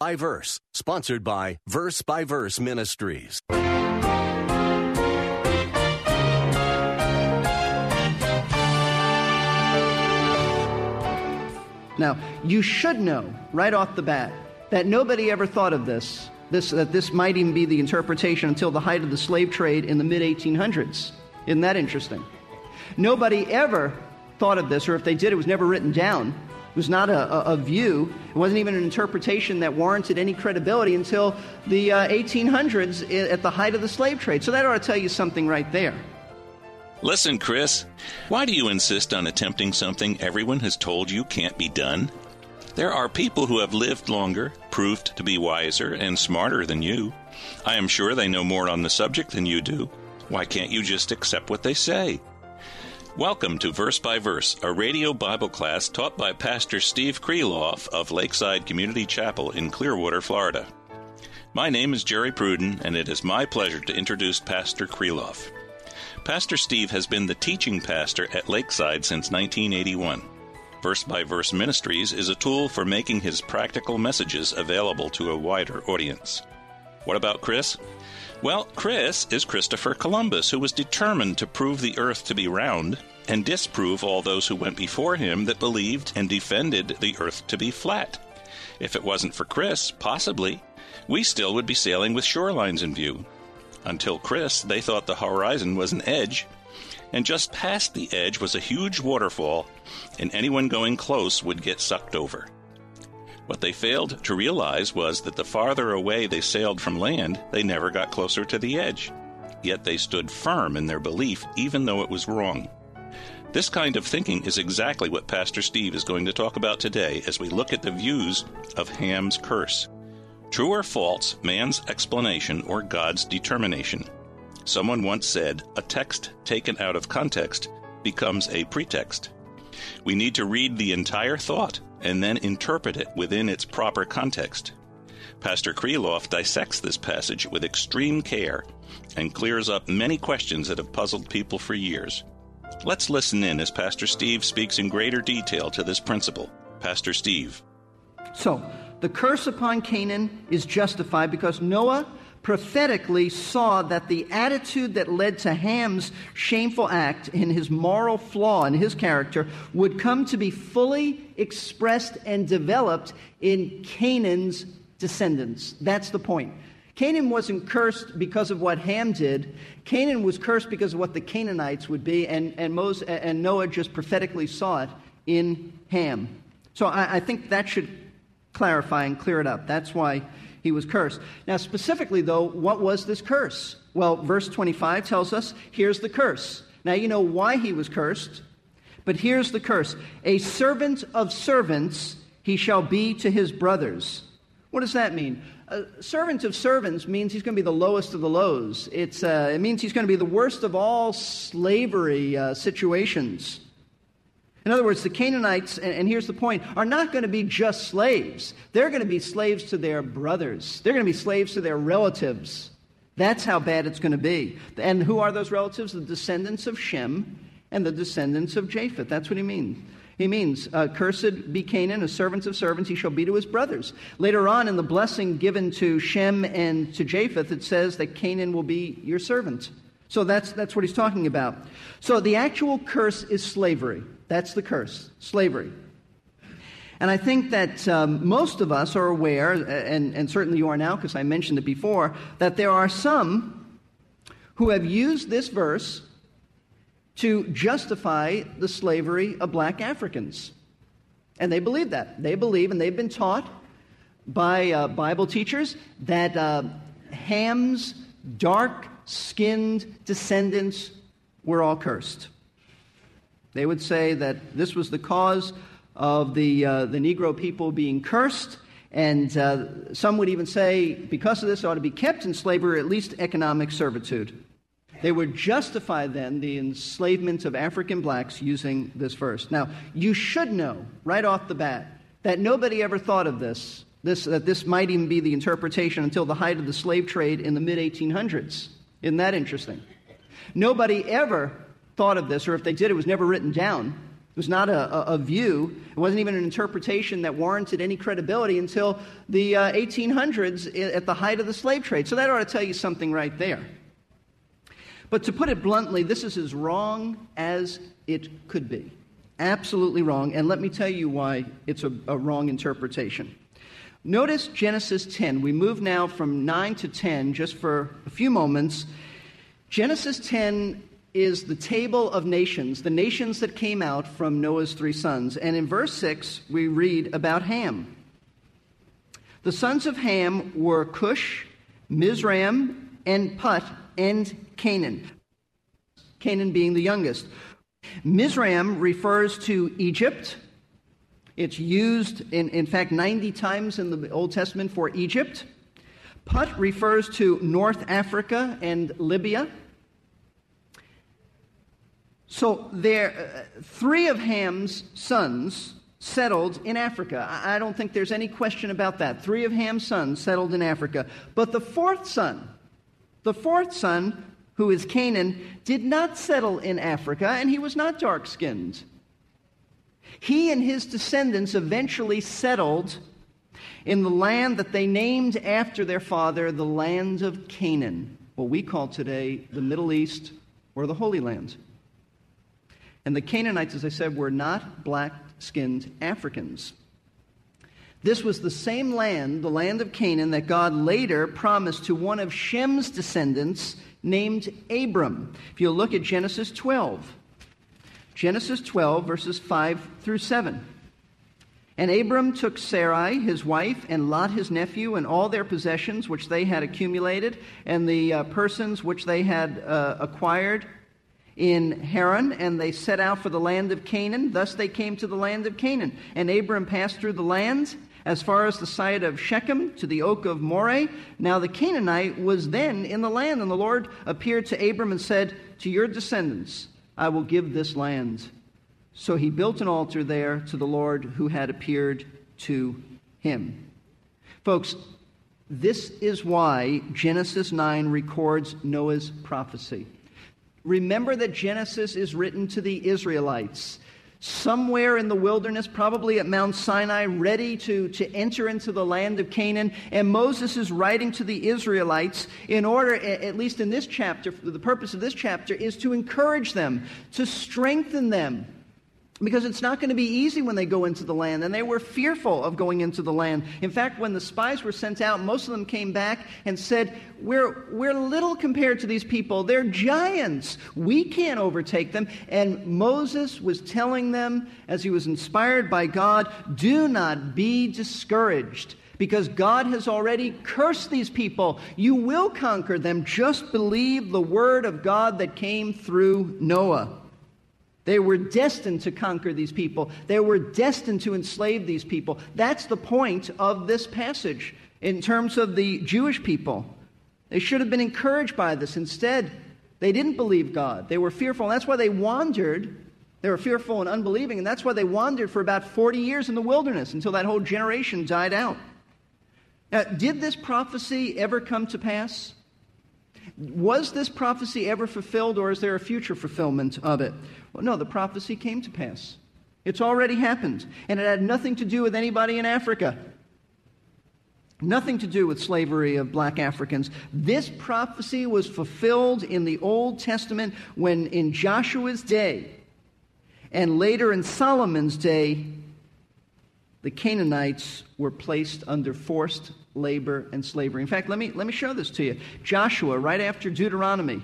Verse, sponsored by Verse by Verse Ministries. Now, you should know right off the bat that nobody ever thought of this, this that this might even be the interpretation until the height of the slave trade in the mid 1800s. Isn't that interesting? Nobody ever thought of this, or if they did, it was never written down. It was not a, a, view. It wasn't even an interpretation that warranted any credibility until the uh, 1800s at the height of the slave trade. So that ought to tell you something right there. Listen, Chris, why do you insist on attempting something everyone has told you can't be done? There are people who have lived longer, proved to be wiser and smarter than you. I am sure they know more on the subject than you do. Why can't you just accept what they say? Welcome to Verse by Verse, a radio Bible class taught by Pastor Steve Kreloff of Lakeside Community Chapel in Clearwater, Florida. My name is Jerry Pruden, and it is my pleasure to introduce Pastor Kreloff. Pastor Steve has been the teaching pastor at Lakeside since 1981. Verse by Verse Ministries is a tool for making his practical messages available to a wider audience. What about Chris? Well, Chris is Christopher Columbus, who was determined to prove the earth to be round and disprove all those who went before him that believed and defended the earth to be flat. If it wasn't for Chris, possibly, we still would be sailing with shorelines in view. Until Chris, they thought the horizon was an edge, and just past the edge was a huge waterfall, and anyone going close would get sucked over. What they failed to realize was that the farther away they sailed from land, they never got closer to the edge. Yet they stood firm in their belief, even though it was wrong. This kind of thinking is exactly what Pastor Steve is going to talk about today as we look at the views of Ham's curse. True or false, man's explanation or God's determination? Someone once said, a text taken out of context becomes a pretext. We need to read the entire thought and then interpret it within its proper context. Pastor Kreloff dissects this passage with extreme care and clears up many questions that have puzzled people for years. Let's listen in as Pastor Steve speaks in greater detail to this principle. Pastor Steve. So, the curse upon Canaan is justified because Noah prophetically saw that the attitude that led to Ham's shameful act in his moral flaw in his character would come to be fully expressed and developed in Canaan's descendants. That's the point. Canaan wasn't cursed because of what Ham did. Canaan was cursed because of what the Canaanites would be, and, and, Moses, and Noah just prophetically saw it in Ham. So I, I think that should clarify and clear it up. That's why he was cursed. Now, specifically, though, what was this curse? Well, verse 25 tells us here's the curse. Now, you know why he was cursed, but here's the curse A servant of servants he shall be to his brothers. What does that mean? A servant of servants means he's going to be the lowest of the lows. It's, uh, it means he's going to be the worst of all slavery uh, situations. In other words, the Canaanites, and here's the point, are not going to be just slaves. They're going to be slaves to their brothers, they're going to be slaves to their relatives. That's how bad it's going to be. And who are those relatives? The descendants of Shem and the descendants of Japheth. That's what he means. He means, uh, Cursed be Canaan, a servant of servants, he shall be to his brothers. Later on in the blessing given to Shem and to Japheth, it says that Canaan will be your servant. So that's, that's what he's talking about. So the actual curse is slavery. That's the curse slavery. And I think that um, most of us are aware, and, and certainly you are now because I mentioned it before, that there are some who have used this verse to justify the slavery of black Africans. And they believe that. They believe, and they've been taught by uh, Bible teachers, that uh, Ham's dark skinned descendants were all cursed. They would say that this was the cause of the, uh, the Negro people being cursed, And uh, some would even say, because of this, ought to be kept in slavery or at least economic servitude. They would justify then the enslavement of African blacks using this verse. Now, you should know right off the bat that nobody ever thought of this, this that this might even be the interpretation until the height of the slave trade in the mid 1800s. Isn't that interesting? Nobody ever thought of this, or if they did, it was never written down. It was not a, a, a view. It wasn't even an interpretation that warranted any credibility until the uh, 1800s at the height of the slave trade. So that ought to tell you something right there. But to put it bluntly, this is as wrong as it could be. Absolutely wrong. And let me tell you why it's a, a wrong interpretation. Notice Genesis 10. We move now from 9 to 10 just for a few moments. Genesis 10 is the table of nations, the nations that came out from Noah's three sons. And in verse 6, we read about Ham. The sons of Ham were Cush, Mizraim, and Put, and Canaan. Canaan being the youngest. Mizraim refers to Egypt. It's used, in, in fact, 90 times in the Old Testament for Egypt. Put refers to North Africa and Libya. So there, uh, three of Ham's sons settled in Africa. I, I don't think there's any question about that. Three of Ham's sons settled in Africa. But the fourth son, the fourth son, who is Canaan, did not settle in Africa, and he was not dark skinned. He and his descendants eventually settled in the land that they named after their father, the land of Canaan, what we call today the Middle East or the Holy Land. And the Canaanites, as I said, were not black skinned Africans. This was the same land, the land of Canaan, that God later promised to one of Shem's descendants named Abram. If you look at Genesis 12, Genesis 12, verses 5 through 7. And Abram took Sarai, his wife, and Lot, his nephew, and all their possessions which they had accumulated, and the uh, persons which they had uh, acquired in Haran, and they set out for the land of Canaan. Thus they came to the land of Canaan. And Abram passed through the lands as far as the site of Shechem to the oak of Moreh. Now the Canaanite was then in the land, and the Lord appeared to Abram and said, To your descendants I will give this land. So he built an altar there to the Lord who had appeared to him. Folks, this is why Genesis 9 records Noah's prophecy. Remember that Genesis is written to the Israelites somewhere in the wilderness, probably at Mount Sinai, ready to, to enter into the land of Canaan. And Moses is writing to the Israelites in order, at least in this chapter, the purpose of this chapter is to encourage them, to strengthen them because it's not going to be easy when they go into the land. And they were fearful of going into the land. In fact, when the spies were sent out, most of them came back and said, We're, we're little compared to these people. They're giants. We can't overtake them. And Moses was telling them, as he was inspired by God, Do not be discouraged. Because God has already cursed these people. You will conquer them. Just believe the word of God that came through Noah. They were destined to conquer these people. They were destined to enslave these people. That's the point of this passage in terms of the Jewish people. They should have been encouraged by this. Instead, they didn't believe God. They were fearful. And that's why they wandered. They were fearful and unbelieving. And that's why they wandered for about 40 years in the wilderness until that whole generation died out. Now, did this prophecy ever come to pass? Was this prophecy ever fulfilled, or is there a future fulfillment of it? Well, no, the prophecy came to pass. It's already happened, and it had nothing to do with anybody in Africa. Nothing to do with slavery of black Africans. This prophecy was fulfilled in the Old Testament when, in Joshua's day, and later in Solomon's day, the Canaanites were placed under forced labor and slavery. In fact, let me, let me show this to you. Joshua, right after Deuteronomy,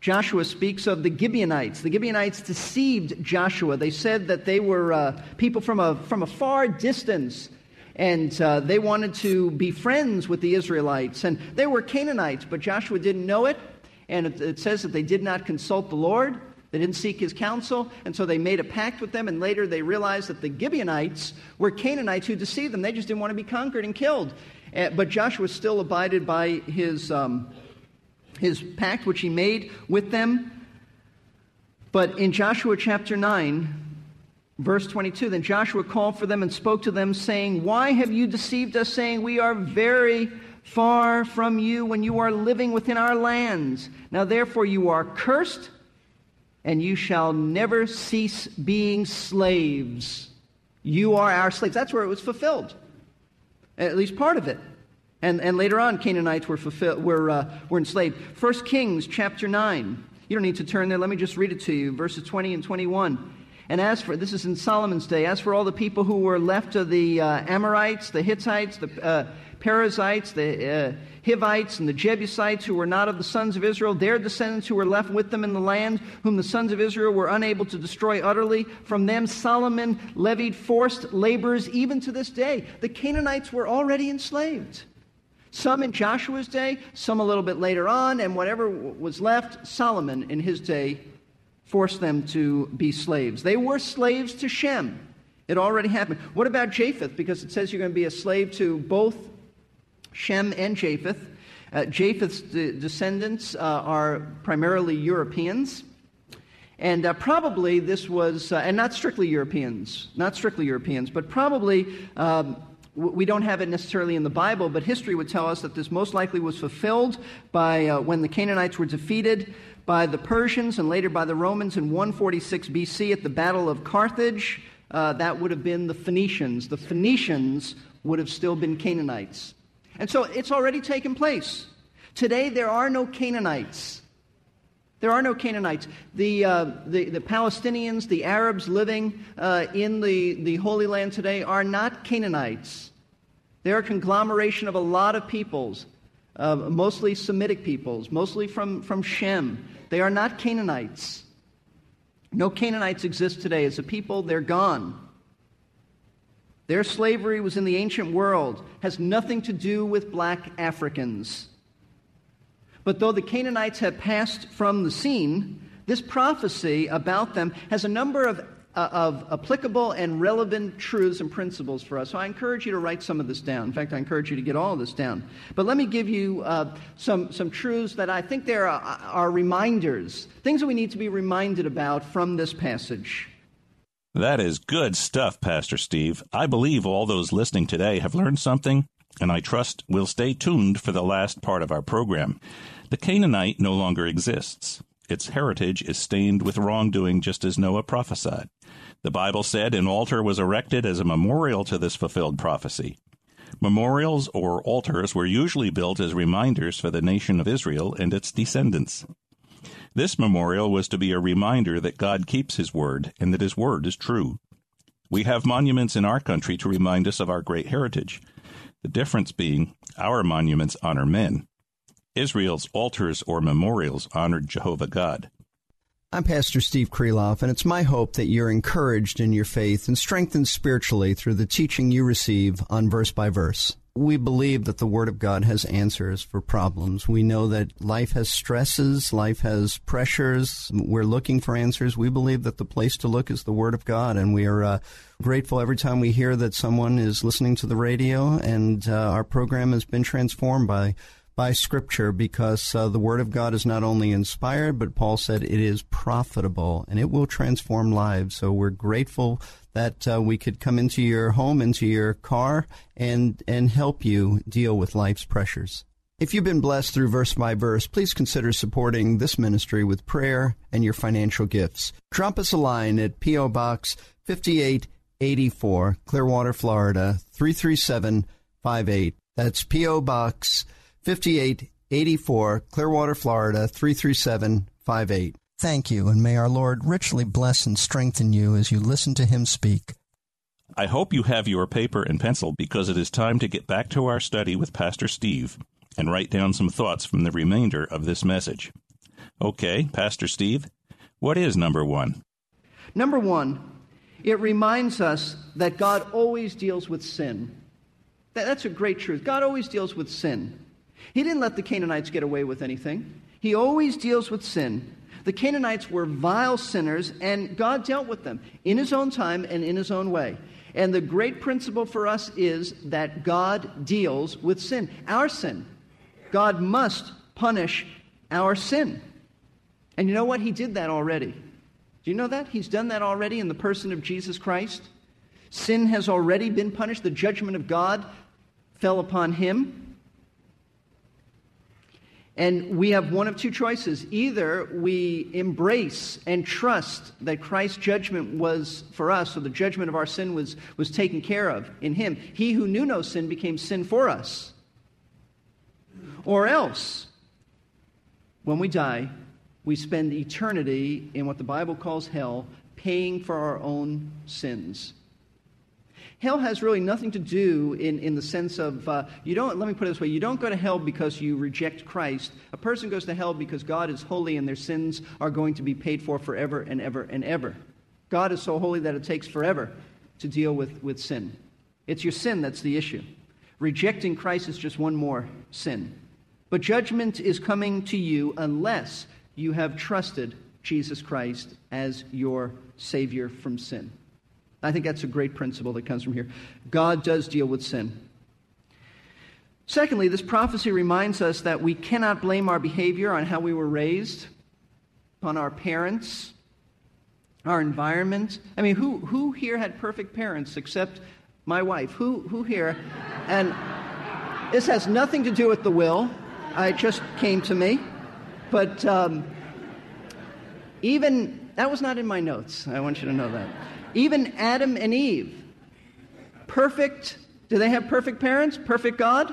Joshua speaks of the Gibeonites. The Gibeonites deceived Joshua. They said that they were uh, people from a, from a far distance and uh, they wanted to be friends with the Israelites. And they were Canaanites, but Joshua didn't know it. And it, it says that they did not consult the Lord. They didn't seek his counsel, and so they made a pact with them, and later they realized that the Gibeonites were Canaanites who deceived them. They just didn't want to be conquered and killed. Uh, but Joshua still abided by his, um, his pact, which he made with them. But in Joshua chapter 9, verse 22, then Joshua called for them and spoke to them, saying, Why have you deceived us, saying, We are very far from you when you are living within our lands? Now therefore you are cursed and you shall never cease being slaves. You are our slaves. That's where it was fulfilled, at least part of it. And, and later on, Canaanites were, fulfilled, were, uh, were enslaved. 1 Kings chapter 9. You don't need to turn there. Let me just read it to you. Verses 20 and 21. And as for, this is in Solomon's day, as for all the people who were left of the uh, Amorites, the Hittites, the uh, Perizzites, the uh, Hivites, and the Jebusites who were not of the sons of Israel, their descendants who were left with them in the land, whom the sons of Israel were unable to destroy utterly. From them Solomon levied forced laborers even to this day. The Canaanites were already enslaved. Some in Joshua's day, some a little bit later on, and whatever was left, Solomon in his day forced them to be slaves. They were slaves to Shem. It already happened. What about Japheth? Because it says you're going to be a slave to both Shem and Japheth. Uh, Japheth's de- descendants uh, are primarily Europeans. And uh, probably this was, uh, and not strictly Europeans, not strictly Europeans, but probably um, we don't have it necessarily in the Bible, but history would tell us that this most likely was fulfilled by uh, when the Canaanites were defeated by the Persians and later by the Romans in 146 BC at the Battle of Carthage. Uh, that would have been the Phoenicians. The Phoenicians would have still been Canaanites. And so it's already taken place. Today, there are no Canaanites. There are no Canaanites. The, uh, the, the, Palestinians, the Arabs living uh, in the, the Holy Land today are not Canaanites. They're a conglomeration of a lot of peoples, uh, mostly Semitic peoples, mostly from, from Shem. They are not Canaanites. No Canaanites exist today as a people, they're gone. Their slavery was in the ancient world, has nothing to do with black Africans. But though the Canaanites have passed from the scene, this prophecy about them has a number of, uh, of applicable and relevant truths and principles for us. So I encourage you to write some of this down. In fact, I encourage you to get all of this down. But let me give you uh, some, some truths that I think there are, are reminders, things that we need to be reminded about from this passage. That is good stuff, Pastor Steve. I believe all those listening today have learned something, and I trust will stay tuned for the last part of our program. The Canaanite no longer exists. Its heritage is stained with wrongdoing, just as Noah prophesied. The Bible said an altar was erected as a memorial to this fulfilled prophecy. Memorials or altars were usually built as reminders for the nation of Israel and its descendants. This memorial was to be a reminder that God keeps His word and that His word is true. We have monuments in our country to remind us of our great heritage. The difference being, our monuments honor men. Israel's altars or memorials honored Jehovah God. I'm Pastor Steve Kreloff, and it's my hope that you're encouraged in your faith and strengthened spiritually through the teaching you receive on verse by verse we believe that the Word of God has answers for problems. We know that life has stresses, life has pressures. We're looking for answers. We believe that the place to look is the Word of God, and we are uh, grateful every time we hear that someone is listening to the radio and uh, our program has been transformed by by Scripture because uh, the Word of God is not only inspired, but Paul said it is profitable and it will transform lives. So we're grateful that uh, we could come into your home, into your car, and and help you deal with life's pressures. If you've been blessed through verse by verse, please consider supporting this ministry with prayer and your financial gifts. Drop us a line at P.O. Box 5884, Clearwater, Florida 33758. That's P.O. Box 5884, Clearwater, Florida 33758. Thank you, and may our Lord richly bless and strengthen you as you listen to him speak. I hope you have your paper and pencil because it is time to get back to our study with Pastor Steve and write down some thoughts from the remainder of this message. Okay, Pastor Steve, what is number one? Number one, it reminds us that God always deals with sin. That's a great truth. God always deals with sin. He didn't let the Canaanites get away with anything, He always deals with sin. The Canaanites were vile sinners, and God dealt with them in His own time and in His own way. And the great principle for us is that God deals with sin, our sin. God must punish our sin. And you know what? He did that already. Do you know that? He's done that already in the person of Jesus Christ. Sin has already been punished. The judgment of God fell upon him. And we have one of two choices. Either we embrace and trust that Christ's judgment was for us, or the judgment of our sin was, was taken care of in him. He who knew no sin became sin for us. Or else, when we die, we spend eternity in what the Bible calls hell, paying for our own sins. Hell has really nothing to do in, in the sense of, uh, you don't, let me put it this way, you don't go to hell because you reject Christ. A person goes to hell because God is holy and their sins are going to be paid for forever and ever and ever. God is so holy that it takes forever to deal with, with sin. It's your sin that's the issue. Rejecting Christ is just one more sin. But judgment is coming to you unless you have trusted Jesus Christ as your Savior from sin. I think that's a great principle that comes from here. God does deal with sin. Secondly, this prophecy reminds us that we cannot blame our behavior on how we were raised, on our parents, our environment. I mean, who, who here had perfect parents except my wife? Who, who here? And this has nothing to do with the will. It just came to me. But um, even, that was not in my notes. I want you to know that. Even Adam and Eve, perfect. Do they have perfect parents? Perfect God?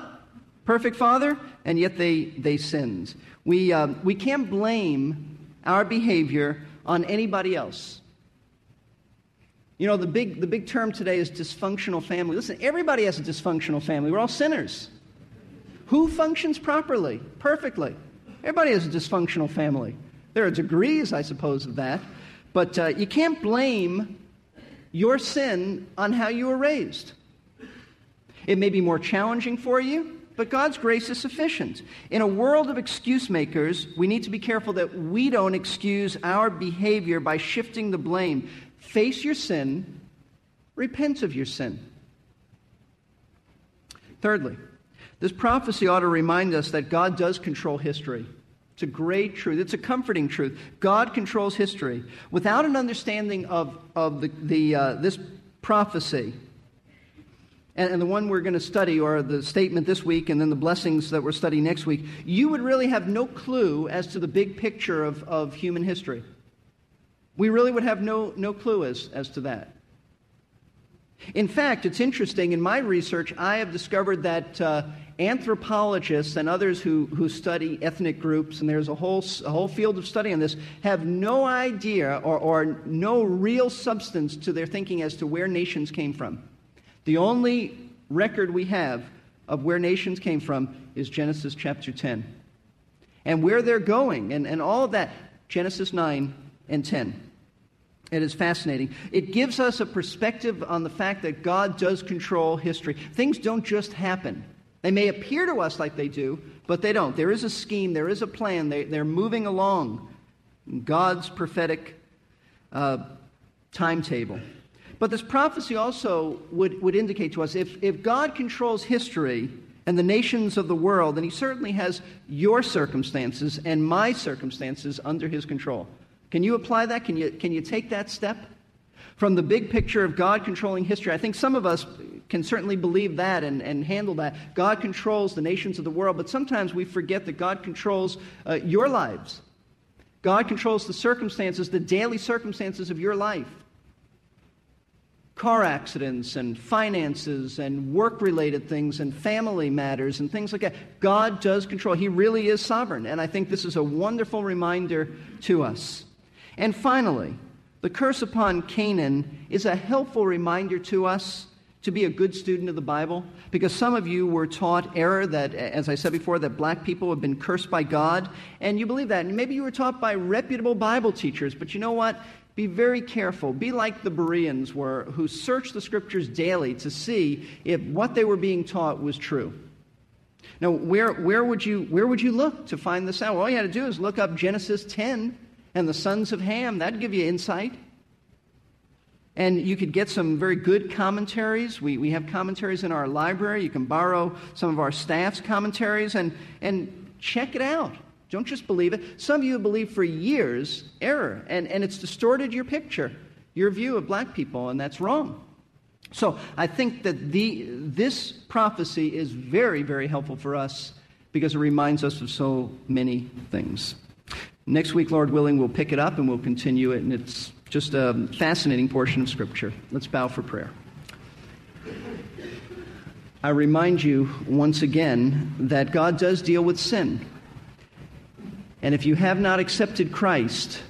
Perfect Father? And yet they, they sinned. We, um, we can't blame our behavior on anybody else. You know, the big, the big term today is dysfunctional family. Listen, everybody has a dysfunctional family. We're all sinners. Who functions properly, perfectly? Everybody has a dysfunctional family. There are degrees, I suppose, of that. But uh, you can't blame your sin on how you were raised. It may be more challenging for you, but God's grace is sufficient. In a world of excuse makers, we need to be careful that we don't excuse our behavior by shifting the blame. Face your sin, repent of your sin. Thirdly, this prophecy ought to remind us that God does control history. It's a great truth. It's a comforting truth. God controls history. Without an understanding of, of the, the, uh, this prophecy, and, and the one we're going to study, or the statement this week, and then the blessings that we're studying next week, you would really have no clue as to the big picture of, of human history. We really would have no, no clue as, as to that. In fact, it's interesting, in my research, I have discovered that uh, anthropologists and others who, who study ethnic groups, and there's a whole, a whole field of study on this, have no idea or, or no real substance to their thinking as to where nations came from. The only record we have of where nations came from is Genesis chapter 10. And where they're going, and, and all of that, Genesis 9 and 10. It is fascinating. It gives us a perspective on the fact that God does control history. Things don't just happen. They may appear to us like they do, but they don't. There is a scheme, there is a plan, they, they're moving along God's prophetic uh, timetable. But this prophecy also would, would indicate to us if, if God controls history and the nations of the world, then He certainly has your circumstances and my circumstances under His control. Can you apply that? Can you, can you take that step? From the big picture of God controlling history, I think some of us can certainly believe that and, and handle that. God controls the nations of the world, but sometimes we forget that God controls uh, your lives. God controls the circumstances, the daily circumstances of your life car accidents and finances and work related things and family matters and things like that. God does control. He really is sovereign. And I think this is a wonderful reminder to us. And finally, the curse upon Canaan is a helpful reminder to us to be a good student of the Bible? Because some of you were taught error that, as I said before, that black people have been cursed by God, and you believe that. And maybe you were taught by reputable Bible teachers, but you know what? Be very careful. Be like the Bereans were, who searched the scriptures daily to see if what they were being taught was true. Now, where, where, would you, where would you look to find this out? All you had to do is look up Genesis 10 and the sons of Ham. That'd give you insight. And you could get some very good commentaries. We, we have commentaries in our library. You can borrow some of our staff's commentaries and, and check it out. Don't just believe it. Some of you have believed for years error, and, and it's distorted your picture, your view of black people, and that's wrong. So I think that the, this prophecy is very, very helpful for us because it reminds us of so many things. Next week, Lord willing, we'll pick it up and we'll continue it, and it's just a fascinating portion of Scripture. Let's bow for prayer. I remind you once again that God does deal with sin. And if you have not accepted Christ,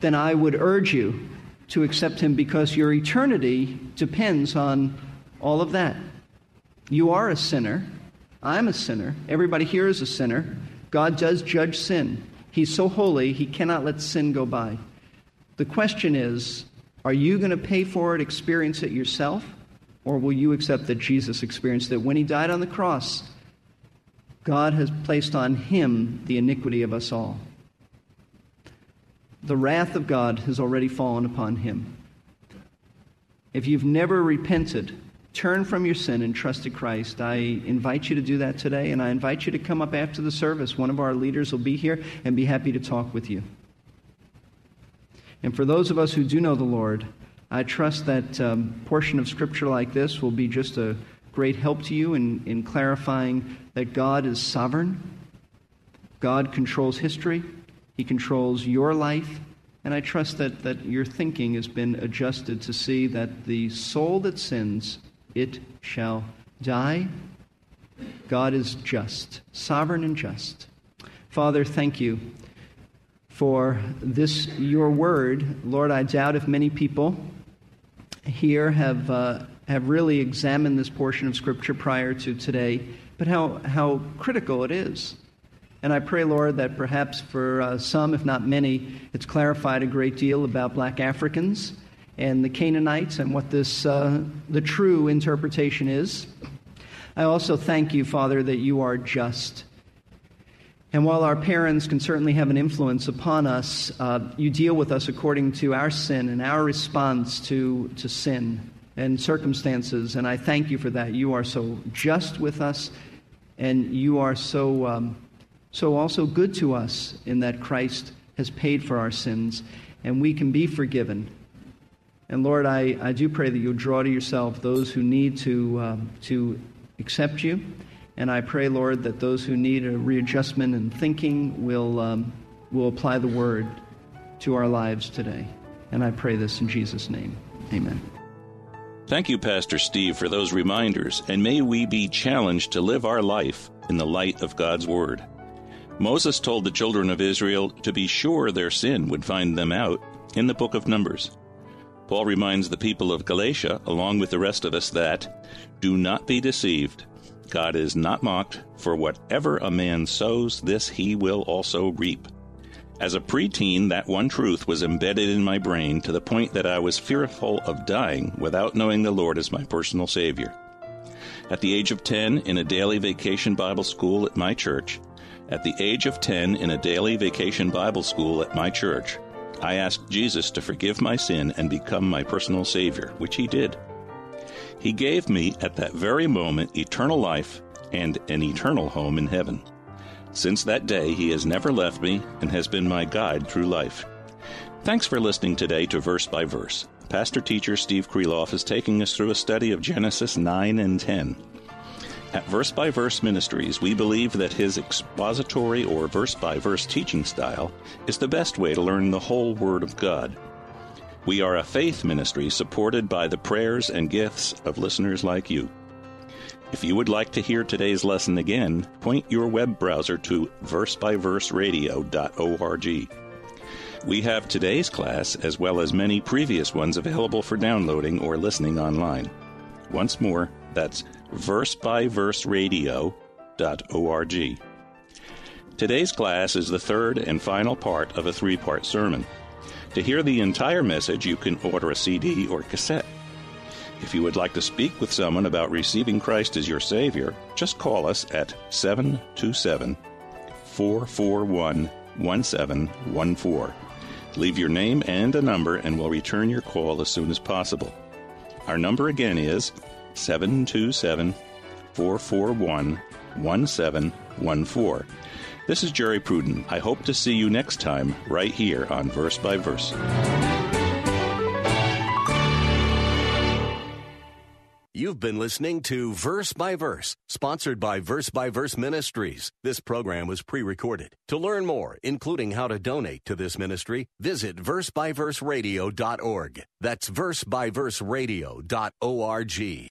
then I would urge you to accept Him because your eternity depends on all of that. You are a sinner. I'm a sinner. Everybody here is a sinner. God does judge sin. He's so holy, He cannot let sin go by. The question is are you going to pay for it, experience it yourself, or will you accept that Jesus experienced it when He died on the cross? God has placed on Him the iniquity of us all the wrath of God has already fallen upon him. If you've never repented, turn from your sin and trusted Christ, I invite you to do that today, and I invite you to come up after the service. One of our leaders will be here and be happy to talk with you. And for those of us who do know the Lord, I trust that um, portion of Scripture like this will be just a great help to you in, in clarifying that God is sovereign, God controls history, he controls your life. And I trust that, that your thinking has been adjusted to see that the soul that sins, it shall die. God is just, sovereign and just. Father, thank you for this, your word. Lord, I doubt if many people here have, uh, have really examined this portion of Scripture prior to today, but how, how critical it is. And I pray, Lord, that perhaps for uh, some, if not many, it's clarified a great deal about black Africans and the Canaanites and what this, uh, the true interpretation is. I also thank you, Father, that you are just. And while our parents can certainly have an influence upon us, uh, you deal with us according to our sin and our response to, to sin and circumstances. And I thank you for that. You are so just with us, and you are so um, so also good to us in that Christ has paid for our sins and we can be forgiven. And Lord, I, I do pray that you'll draw to yourself those who need to, um, to accept you. And I pray, Lord, that those who need a readjustment in thinking will, um, will apply the word to our lives today. And I pray this in Jesus' name. Amen. Thank you, Pastor Steve, for those reminders, and may we be challenged to live our life in the light of God's Word. Moses told the children of Israel to be sure their sin would find them out in the book of Numbers. Paul reminds the people of Galatia, along with the rest of us, that do not be deceived. God is not mocked, for whatever a man sows, this he will also reap. As a preteen, that one truth was embedded in my brain to the point that I was fearful of dying without knowing the Lord as my personal Savior. At the age of 10, in a daily vacation Bible school at my church, at the age of 10, in a daily vacation Bible school at my church, I asked Jesus to forgive my sin and become my personal Savior, which He did. He gave me, at that very moment, eternal life and an eternal home in heaven. Since that day, He has never left me and has been my guide through life. Thanks for listening today to Verse by Verse. Pastor teacher Steve Kreloff is taking us through a study of Genesis 9 and 10. At Verse by Verse Ministries, we believe that his expository or verse by verse teaching style is the best way to learn the whole Word of God. We are a faith ministry supported by the prayers and gifts of listeners like you. If you would like to hear today's lesson again, point your web browser to versebyverseradio.org. We have today's class as well as many previous ones available for downloading or listening online. Once more, that's versebyverseradio.org. Today's class is the third and final part of a three part sermon. To hear the entire message, you can order a CD or cassette. If you would like to speak with someone about receiving Christ as your Savior, just call us at 727 441 1714. Leave your name and a number, and we'll return your call as soon as possible. Our number again is 727 441 1714. This is Jerry Pruden. I hope to see you next time right here on Verse by Verse. You've been listening to Verse by Verse, sponsored by Verse by Verse Ministries. This program was pre recorded. To learn more, including how to donate to this ministry, visit versebyverseradio.org. That's versebyverseradio.org.